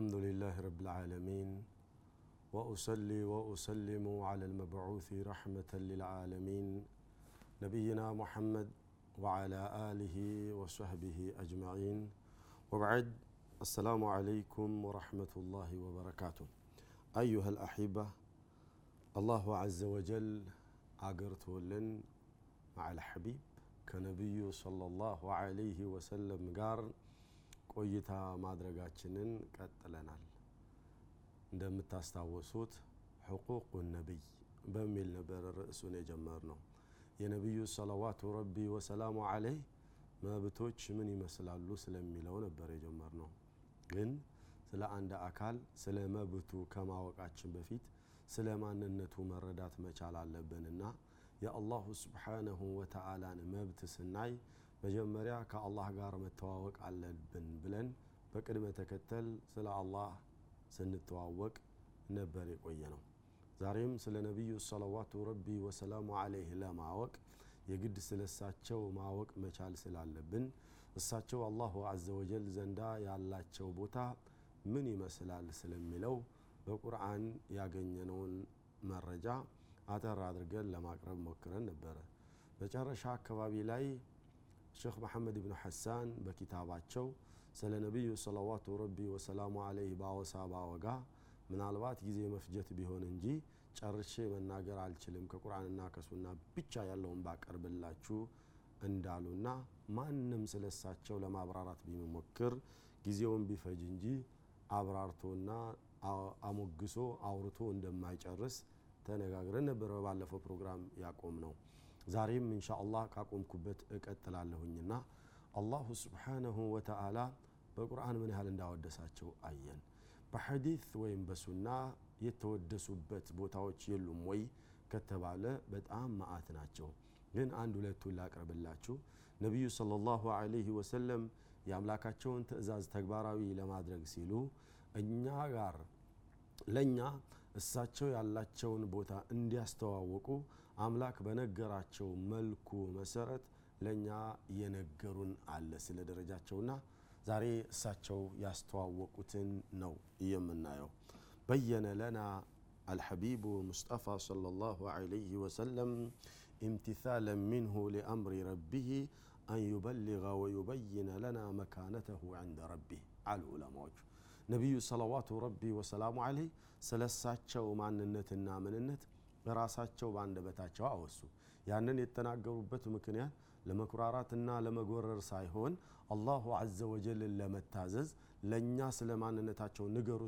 الحمد لله رب العالمين وأصلي وأسلم على المبعوث رحمة للعالمين نبينا محمد وعلى آله وصحبه أجمعين. وبعد السلام عليكم ورحمة الله وبركاته. أيها الأحبة الله عز وجل اجرته لن مع الحبيب كنبي صلى الله عليه وسلم قارن ቆይታ ማድረጋችንን ቀጥለናል። እንደምታስታወሱት ሕቁቁ ነቢይ በሚል ነበር ርዕሱን የጀመር ነው። የነቢዩ ሰለዋቱ ረቢ ወሰላሙ ዐለይህ መብቶች ምን ይመስላሉ ስለሚለው ነበር የጀመር ነው። ግን ስለ አንድ አካል ስለ መብቱ ከማወቃችን በፊት ስለ ማንነቱ መረዳት መቻል አለብንና የአላሁ ስብሓነሁ ወተዓላን መብት ስናይ መጀመሪያ ከአላህ ጋር መተዋወቅ አለብን በቅድመ ተከተል ስለ አላህ ስንተዋወቅ ነበር የቆየ ነው። ዛሬም ስለ ነቢዩ ሰለዋቱ ረቢ ወሰላሙ ዐለይህ ለማወቅ የግድ ስለ እሳቸው ማወቅ መቻል ስላለብን እሳቸው አላሁ አዘ ወጀል ዘንዳ ያላቸው ቦታ ምን ይመስላል ስለሚለው በቁርአን ያገኘነውን መረጃ አጠር አድርገን ለማቅረብ ሞክረን ነበረ። መጨረሻ አካባቢ ላይ ሼክ መሐመድ ብኑ ሐሳን በኪታባቸው ስለ ነቢዩ ሰለዋቱ ረቢ ወሰላሙ ዐለይህ ባወሳ ባወጋ ምናልባት ጊዜ መፍጀት ቢሆን እንጂ ጨርሼ መናገር አልችልም ከቁርአንና ከሱና ብቻ ያለውን ባቀርብላችሁ እንዳሉና ማንም ስለ እሳቸው ለማብራራት ቢሞክር ጊዜውን ቢፈጅ እንጂ አብራርቶና አሞግሶ አውርቶ እንደማይጨርስ ተነጋግረን ነበር በባለፈው ፕሮግራም ያቆም ነው። ዛሬም እንሻ አላህ ካቆምኩበት እቀጥላለሁኝና አላሁ ስብሓነሁ ወተዓላ በቁርአን ምን ያህል እንዳወደሳቸው አየን። በሐዲት ወይም በሱና የተወደሱበት ቦታዎች የሉም ወይ ከተባለ በጣም መዓት ናቸው። ግን አንድ ሁለቱን ላቅርብላችሁ። ነቢዩ ሰለላሁ ዐለይሂ ወሰለም የአምላካቸውን ትእዛዝ ተግባራዊ ለማድረግ ሲሉ እኛ ጋር ለእኛ እሳቸው ያላቸውን ቦታ እንዲያስተዋወቁ አምላክ በነገራቸው መልኩ መሰረት ለእኛ የነገሩን አለ ስለ ደረጃቸውና ዛሬ እሳቸው ያስተዋወቁትን ነው የምናየው። በየነ ለና አልሐቢቡ ሙስጠፋ ሰለላሁ ዐለይሂ ወሰለም ኢምቲሳለን ሚንሁ ሊአምሪ ረቢህ አን ዩበሊገ ወዩበይነ ለና መካነተሁ ዐንደ ረቢህ አሉ ዑለማዎቹ። ነቢዩ ሰለዋቱ ረቢ ወሰላሙ ዐለይህ ስለ እሳቸው ማንነትና ምንነት በራሳቸው በአንደበታቸው አወሱ። ያንን የተናገሩበት ምክንያት ለመኩራራትና ለመጎረር ሳይሆን አላሁ ዐዘ ወጀልን ለመታዘዝ ለእኛ ስለ ማንነታቸው ንገሩ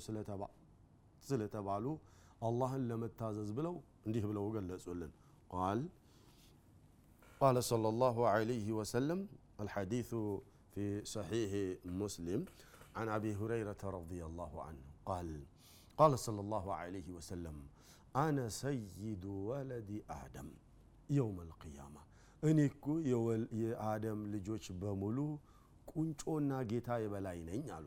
ስለተባሉ አላህን ለመታዘዝ ብለው እንዲህ ብለው ገለጹልን። ቃል ቃለ ሰለላሁ ዐለይሂ ወሰለም አልሐዲሱ ፊ ሰሒሕ ሙስሊም عن أبي هريرة رضي الله عنه قال قال صلى الله عليه وسلم አነ ሰይዱ ወለዲ አደም የውመል ቅያማ እኔ እኮ የአደም ልጆች በሙሉ ቁንጮና ጌታ የበላይ ነኝ አሉ።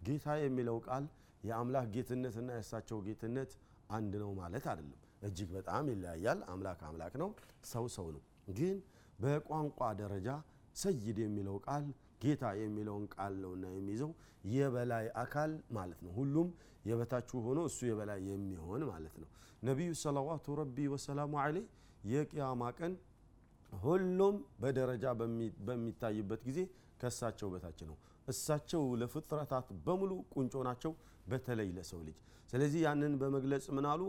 ጌታ የሚለው ቃል የአምላክ ጌትነትና የእሳቸው ጌትነት አንድ ነው ማለት አይደለም። እጅግ በጣም ይለያያል። አምላክ አምላክ ነው፣ ሰው ሰው ነው። ግን በቋንቋ ደረጃ ሰይድ የሚለው ቃል ጌታ የሚለውን ቃል ነውና የሚይዘው የበላይ አካል ማለት ነው። ሁሉም የበታችሁ ሆኖ እሱ የበላይ የሚሆን ማለት ነው። ነቢዩ ሰለዋቱ ረቢ ወሰላሙ ዐለይህ የቅያማ ቀን ሁሉም በደረጃ በሚታይበት ጊዜ ከእሳቸው በታች ነው። እሳቸው ለፍጥረታት በሙሉ ቁንጮ ናቸው፣ በተለይ ለሰው ልጅ። ስለዚህ ያንን በመግለጽ ምናሉ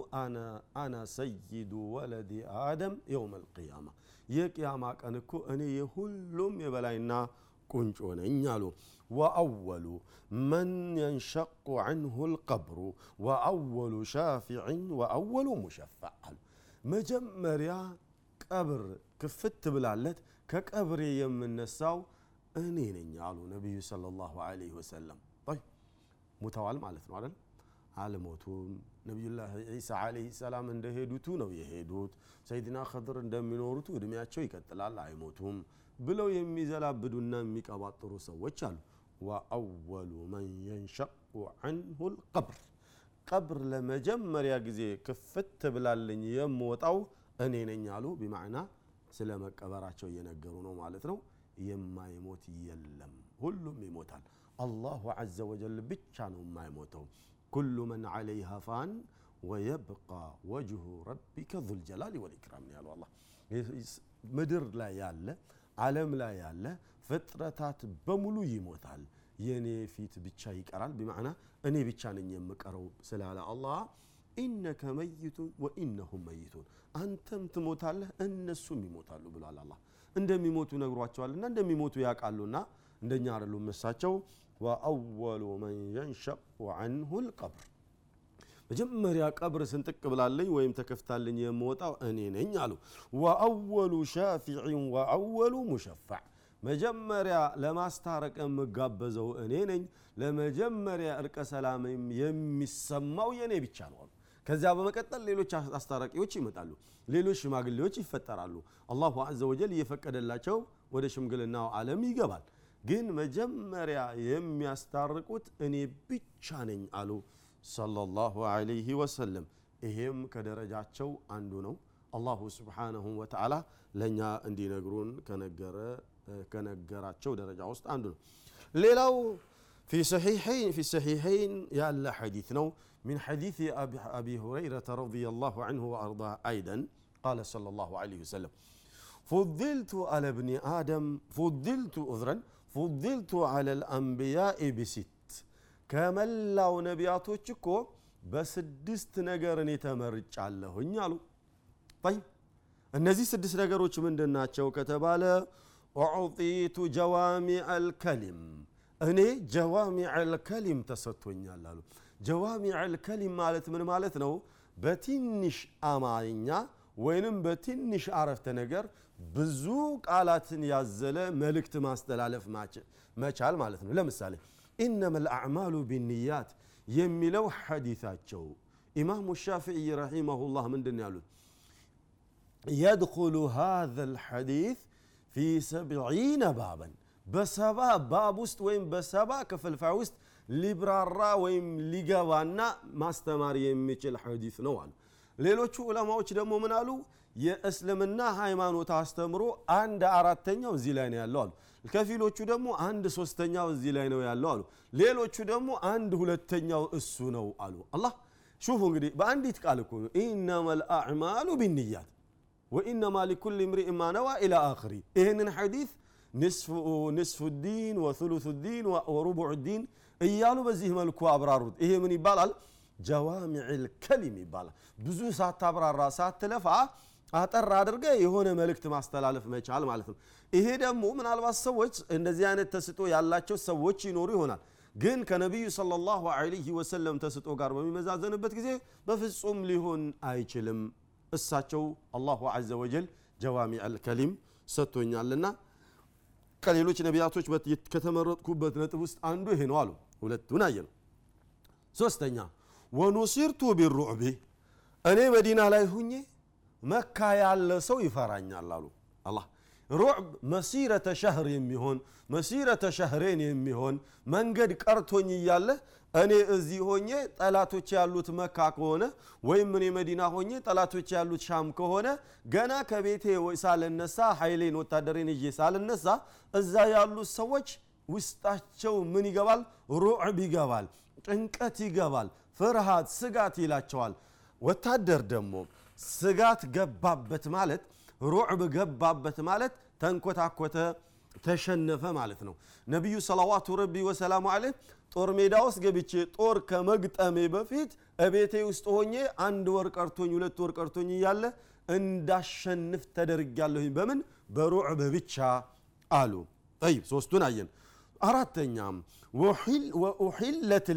አና ሰይዱ ወለዲ አደም የውም አልቅያማ የቅያማ ቀን እኮ እኔ የሁሉም የበላይና ቁንጮ ነኝ አሉ። ወአወሉ መን የንሸቁ ዐንሁ ልቀብሩ ወአወሉ ሻፊዕን ወአወሉ ሙሸፋዕ አሉ። መጀመሪያ ቀብር ክፍት ብላለት ከቀብሬ የምነሳው እኔ ነኝ አሉ ነቢዩ ሰለላሁ ዐለይሂ ወሰለም። ሙተዋል ማለት ነው አይደል? አልሞቱም። ነቢዩላህ ዒሳ ዐለይሂ ሰላም እንደሄዱቱ ነው የሄዱት። ሰይድና ኸድር እንደሚኖሩቱ እድሜያቸው ይቀጥላል፣ አይሞቱም ብለው የሚዘላብዱና የሚቀባጥሩ ሰዎች አሉ። ወአወሉ መን የንሸቁ ዐንሁ ልቀብር ቀብር ለመጀመሪያ ጊዜ ክፍት ብላልኝ የምወጣው እኔ ነኝ አሉ። ቢማዕና ስለ መቀበራቸው እየነገሩ ነው ማለት ነው። የማይሞት የለም፣ ሁሉም ይሞታል። አላሁ ዐዘ ወጀል ብቻ ነው የማይሞተው ኩሉ መን ዐለይሃ ፋን ወየብቃ ወጅሁ ረቢከ ዙልጀላሊ ወልኢክራም ያለው አላህ ምድር ላይ ያለ ዓለም ላይ ያለ ፍጥረታት በሙሉ ይሞታል። የእኔ ፊት ብቻ ይቀራል። ቢማዕና እኔ ብቻ ነኝ የምቀረው ስላለ አላህ ኢነከ መይቱን ወኢነሁም መይቱን አንተም ትሞታለህ እነሱም ይሞታሉ ብሏል አላህ። እንደሚሞቱ ነግሯቸዋልና እንደሚሞቱ ያውቃሉና እንደኛ አይደሉም እሳቸው። ወአወሉ መን የንሸቁ አንሁ ልቀብር መጀመሪያ ቀብር ስንጥቅ ብላለኝ ወይም ተከፍታልኝ የምወጣው እኔ ነኝ አሉ። ወአወሉ ሻፊዕን ወአወሉ ሙሸፋዕ። መጀመሪያ ለማስታረቅ የምጋበዘው እኔ ነኝ። ለመጀመሪያ እርቀ ሰላምም የሚሰማው የእኔ ብቻ ነው አሉ። ከዚያ በመቀጠል ሌሎች አስታራቂዎች ይመጣሉ። ሌሎች ሽማግሌዎች ይፈጠራሉ። አላሁ አዘ ወጀል እየፈቀደላቸው ወደ ሽምግልናው ዓለም ይገባል። ግን መጀመሪያ የሚያስታርቁት እኔ ብቻ ነኝ አሉ ሰለላሁ ዐለይሂ ወሰለም ይሄም ከደረጃቸው አንዱ ነው አላሁ ስብሓነሁ ወተዓላ ለእኛ እንዲነግሩን ከነገራቸው ደረጃ ውስጥ አንዱ ነው ሌላው في صحيحين في الصحيحين يا الله حديثنا من حديث أبي, أبي هريرة رضي الله عنه وأرضاه أيضا قال صلى الله عليه وسلم فضلت على ابن آدم فضلت أذرا فضلت على الأنبياء بست ከመላው ነቢያቶች እኮ በስድስት ነገር እኔ ተመርጫለሁኝ አሉ። እነዚህ ስድስት ነገሮች ምንድን ናቸው ከተባለ ኡዕጢቱ ጀዋሚዕ አልከሊም እኔ ጀዋሚዕ አልከሊም ተሰጥቶኛል አሉ። ጀዋሚዕ አልከሊም ማለት ምን ማለት ነው? በትንሽ አማርኛ ወይንም በትንሽ አረፍተ ነገር ብዙ ቃላትን ያዘለ መልእክት ማስተላለፍ መቻል ማለት ነው። ለምሳሌ إنما الأعمال بالنيات. يملو حديثاتشو إمام الشافعي رحمه الله من دنيا يدخل هذا الحديث في سبعين بابا. بسبا باب وست وين بسبا كفل فاوست لبرارا وين لقوانا ما استمر يميك حديث نوال ሌሎቹ ዑለማዎች ደግሞ ምን يا የእስልምና ሃይማኖት አስተምሮ አንድ አራተኛው እዚህ ላይ ነው ከፊሎቹ ደግሞ አንድ ሶስተኛው እዚህ ላይ ነው ያለው አሉ ሌሎቹ ደግሞ አንድ ሁለተኛው እሱ ነው አሉ አላህ ሹፉ እንግዲህ በአንዲት ቃል እኮ ነው ኢነማ ልአዕማሉ ቢንያት ወኢነማ ሊኩል ምሪ ማ ነዋ ኢላ አክሪ ይህንን ሐዲት ንስፍ ዲን ወثሉث ዲን ወሩቡዕ ዲን እያሉ በዚህ መልኩ አብራሩት ይሄ ምን ይባላል ጀዋሚዕ ልከሊም ይባላል ብዙ ሳታብራራ ሳትለፋ አጠር አድርገ የሆነ መልእክት ማስተላለፍ መቻል ማለት ነው። ይሄ ደግሞ ምናልባት ሰዎች እንደዚህ አይነት ተስጦ ያላቸው ሰዎች ይኖሩ ይሆናል። ግን ከነቢዩ ሰለላሁ ዐለይሂ ወሰለም ተስጦ ጋር በሚመዛዘንበት ጊዜ በፍጹም ሊሆን አይችልም። እሳቸው አላሁ ዐዘ ወጀል ጀዋሚዕ አልከሊም ሰጥቶኛልና ከሌሎች ነቢያቶች ከተመረጥኩበት ነጥብ ውስጥ አንዱ ይሄ ነው አሉ። ሁለቱን አየ ነው ሶስተኛ ወኑሲርቱ ቢሩዕቢ እኔ መዲና ላይ ሁኜ መካ ያለ ሰው ይፈራኛል አሉ። አላህ ሩዕብ መሲረተ ሸህር የሚሆን መሲረተ ሸህሬን የሚሆን መንገድ ቀርቶኝ እያለ እኔ እዚህ ሆኜ ጠላቶች ያሉት መካ ከሆነ ወይም እኔ መዲና ሆኜ ጠላቶች ያሉት ሻም ከሆነ ገና ከቤቴ ሳልነሳ ኃይሌን ወታደሬን ይዤ ሳልነሳ እዛ ያሉት ሰዎች ውስጣቸው ምን ይገባል? ሩዕብ ይገባል ጭንቀት ይገባል ፍርሃት ስጋት ይላቸዋል። ወታደር ደግሞ ስጋት ገባበት ማለት ሩዕብ ገባበት ማለት ተንኮታኮተ ተሸነፈ ማለት ነው። ነቢዩ ሰለዋቱ ረቢ ወሰላሙ አለህ ጦር ሜዳ ውስጥ ገብቼ ጦር ከመግጠሜ በፊት እቤቴ ውስጥ ሆኜ አንድ ወር ቀርቶኝ ሁለት ወር ቀርቶኝ እያለ እንዳሸንፍ ተደርጊያለሁኝ በምን? በሩዕብ ብቻ አሉ። ጠይብ ሶስቱን አየን። አራተኛም ወኡሒለት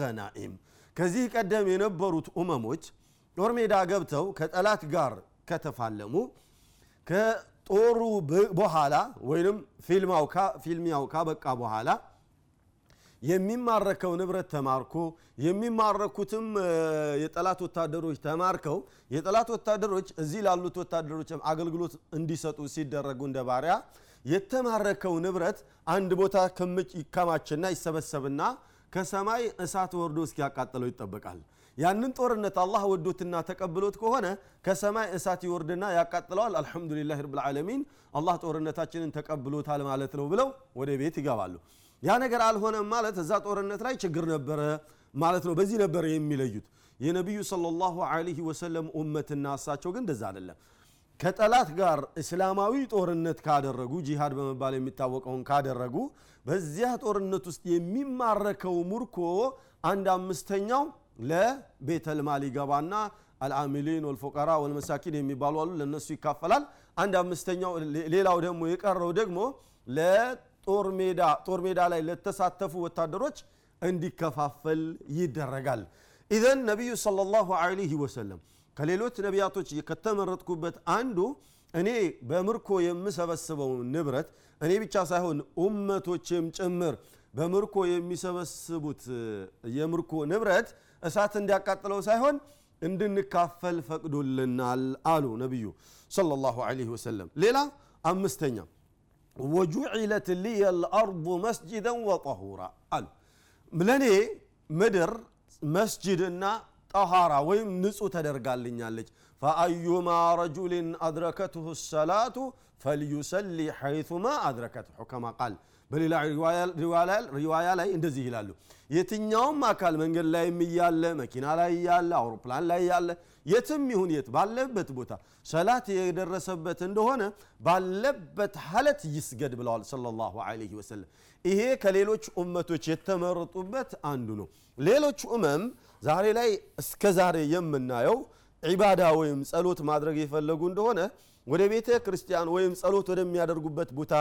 ገናኢም። ከዚህ ቀደም የነበሩት ኡመሞች ጦር ሜዳ ገብተው ከጠላት ጋር ከተፋለሙ ከጦሩ በኋላ ወይም ፊልሚያው ካበቃ በኋላ የሚማረከው ንብረት ተማርኮ የሚማረኩትም የጠላት ወታደሮች ተማርከው የጠላት ወታደሮች እዚህ ላሉት ወታደሮች አገልግሎት እንዲሰጡ ሲደረጉ እንደ ባሪያ የተማረከው ንብረት አንድ ቦታ ክምጭ ይከማችና ይሰበሰብና ከሰማይ እሳት ወርዶ እስኪያቃጥለው ይጠበቃል ያንን ጦርነት አላህ ወዶትና ተቀብሎት ከሆነ ከሰማይ እሳት ይወርድና ያቃጥለዋል። አልሐምዱሊላህ ረብ ልዓለሚን አላህ ጦርነታችንን ተቀብሎታል ማለት ነው ብለው ወደ ቤት ይገባሉ። ያ ነገር አልሆነም ማለት እዛ ጦርነት ላይ ችግር ነበረ ማለት ነው። በዚህ ነበረ የሚለዩት። የነቢዩ ሰለላሁ ዐለይሂ ወሰለም ኡመትና እሳቸው ግን እንደዛ አይደለም። ከጠላት ጋር እስላማዊ ጦርነት ካደረጉ ጂሃድ በመባል የሚታወቀውን ካደረጉ በዚያ ጦርነት ውስጥ የሚማረከው ሙርኮ አንድ አምስተኛው ለቤተልማል ይገባና አልአሚሊን ወልፉቀራ ወልመሳኪን የሚባሉ አሉ። ለእነሱ ይካፈላል። አንድ አምስተኛው ሌላው ደግሞ የቀረው ደግሞ ለጦር ሜዳ ጦር ሜዳ ላይ ለተሳተፉ ወታደሮች እንዲከፋፈል ይደረጋል። ኢዘን ነቢዩ ሰለላሁ ዐለይሂ ወሰለም ከሌሎች ነቢያቶች ከተመረጥኩበት አንዱ እኔ በምርኮ የምሰበስበው ንብረት እኔ ብቻ ሳይሆን ኡመቶችም ጭምር በምርኮ የሚሰበስቡት የምርኮ ንብረት እሳት እንዲያቃጥለው ሳይሆን እንድንካፈል ፈቅዶልናል አሉ ነቢዩ ሰለላሁ ዐለይሂ ወሰለም። ሌላ አምስተኛ ወጁዒለት ልየ ልአርض መስጅደን ወጠሁራ አሉ። ለእኔ ምድር መስጅድና ጠሃራ ወይም ንጹህ ተደርጋልኛለች። ፈአዩማ ረጁልን አድረከትሁ ሰላቱ ፈልዩሰሊ ሐይቱማ አድረከትሁ ከማ ቃል በሌላ ሪዋያ ላይ እንደዚህ ይላሉ። የትኛውም አካል መንገድ ላይ እያለ መኪና ላይ ያለ አውሮፕላን ላይ ያለ የትም ይሁን የት ባለበት ቦታ ሰላት የደረሰበት እንደሆነ ባለበት ሀለት ይስገድ ብለዋል ሰለላሁ ዐለይሂ ወሰለም። ይሄ ከሌሎች ኡመቶች የተመረጡበት አንዱ ነው። ሌሎች ኡመም ዛሬ ላይ እስከ ዛሬ የምናየው ዒባዳ ወይም ጸሎት ማድረግ የፈለጉ እንደሆነ ወደ ቤተ ክርስቲያን ወይም ጸሎት ወደሚያደርጉበት ቦታ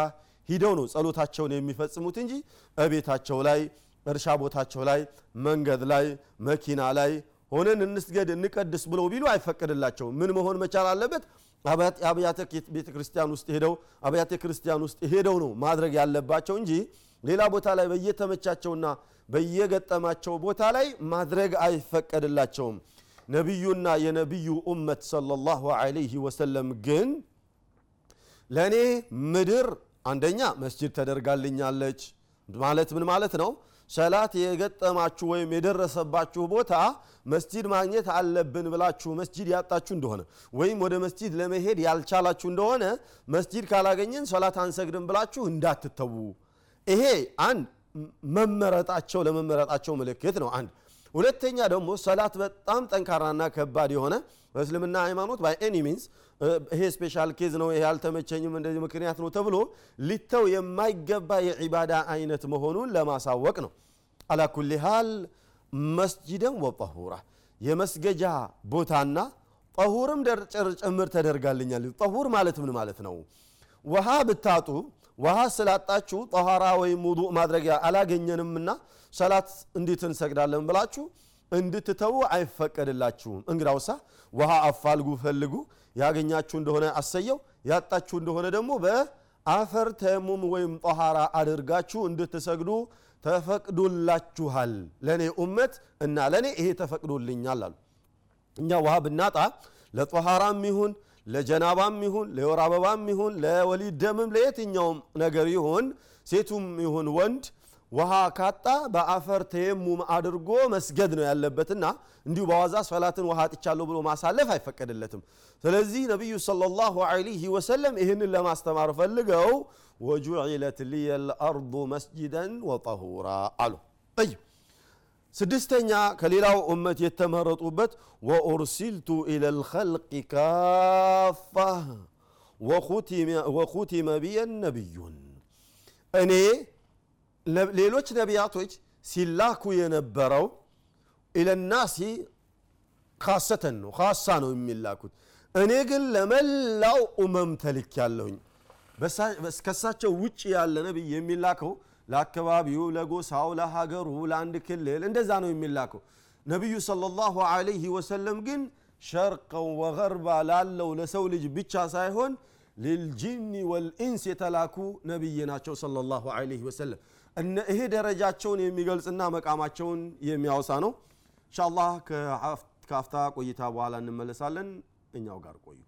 ሂደው ነው ጸሎታቸውን የሚፈጽሙት እንጂ እቤታቸው ላይ እርሻ ቦታቸው ላይ መንገድ ላይ መኪና ላይ ሆነን እንስገድ እንቀድስ ብለው ቢሉ አይፈቀድላቸውም ምን መሆን መቻል አለበት? አብያተ ቤተ ክርስቲያን ውስጥ ሄደው አብያተ ክርስቲያን ውስጥ ሄደው ነው ማድረግ ያለባቸው እንጂ ሌላ ቦታ ላይ በየተመቻቸውና በየገጠማቸው ቦታ ላይ ማድረግ አይፈቀድላቸውም። ነቢዩና የነቢዩ ኡመት ሰለላሁ ዐለይሂ ወሰለም ግን ለእኔ ምድር አንደኛ መስጅድ ተደርጋልኛለች። ማለት ምን ማለት ነው? ሰላት የገጠማችሁ ወይም የደረሰባችሁ ቦታ መስጂድ ማግኘት አለብን ብላችሁ መስጂድ ያጣችሁ እንደሆነ ወይም ወደ መስጂድ ለመሄድ ያልቻላችሁ እንደሆነ መስጂድ ካላገኘን ሰላት አንሰግድም ብላችሁ እንዳትተዉ። ይሄ አንድ መመረጣቸው ለመመረጣቸው ምልክት ነው። አንድ ሁለተኛ ደግሞ ሰላት በጣም ጠንካራና ከባድ የሆነ በእስልምና ሃይማኖት by any means ይሄ special case ነው ይሄ አልተመቸኝም እንደዚህ ምክንያት ነው ተብሎ ሊተው የማይገባ የዒባዳ አይነት መሆኑን ለማሳወቅ ነው። على كل حال መስጅደን ወጠሁራ የመስገጃ ቦታና ጠሁርም ጭምር ተደርጋልኛል። ጠሁር ማለት ምን ማለት ነው? ውሃ ብታጡ ውሃ ስላጣችሁ ጠኋራ ወይም ውዱእ ማድረጊያ አላገኘንምና ሰላት እንዴት እንሰግዳለን ብላችሁ እንድትተዉ አይፈቀድላችሁም። እንግዳውሳ ውሃ አፋልጉ ፈልጉ። ያገኛችሁ እንደሆነ አሰየው። ያጣችሁ እንደሆነ ደግሞ በአፈር ተሙም ወይም ጠኋራ አድርጋችሁ እንድትሰግዱ ተፈቅዶላችኋል። ለእኔ ኡመት እና ለእኔ ይሄ ተፈቅዶልኛል አሉ። እኛ ውሃ ብናጣ ለጠኋራም ይሁን ለጀናባም ይሁን ለወር አበባም ይሁን ለወሊድ ደምም ለየትኛውም ነገር ይሁን ሴቱም ይሁን ወንድ ውሃ ካጣ በአፈር ተየሙም አድርጎ መስገድ ነው ያለበትና እንዲሁ በዋዛ ሰላትን ውሃ አጥቻለሁ ብሎ ማሳለፍ አይፈቀድለትም። ስለዚህ ነቢዩ ሰለላሁ ዐለይሂ ወሰለም ይህንን ለማስተማር ፈልገው ወጁዒለት ልየ ልአርض መስጅደን ወጠሁራ አሉ ስድስተኛ ከሌላው እመት የተመረጡበት ወኡርሲልቱ ኢለ ልኸልቅ ካፋ ወኹቲመ ብየ ነቢዩን። እኔ ሌሎች ነቢያቶች ሲላኩ የነበረው ኢለናሲ ካሰተን ነው ካሳ ነው የሚላኩት። እኔ ግን ለመላው ኡመም ተልክ ያለሁኝ ከሳቸው ውጭ ያለ ነቢይ የሚላከው ለአካባቢው ለጎሳው ለሀገሩ ለአንድ ክልል እንደዛ ነው የሚላከው። ነቢዩ ሰለላሁ ዐለይሂ ወሰለም ግን ሸርቀን ወገርባ ላለው ለሰው ልጅ ብቻ ሳይሆን ልልጂኒ ወልኢንስ የተላኩ ነቢይ ናቸው ሰለላሁ ዐለይሂ ወሰለም። ይሄ ደረጃቸውን የሚገልጽና መቃማቸውን የሚያወሳ ነው። እንሻአላህ ከአፍታ ቆይታ በኋላ እንመለሳለን። እኛው ጋር ቆዩ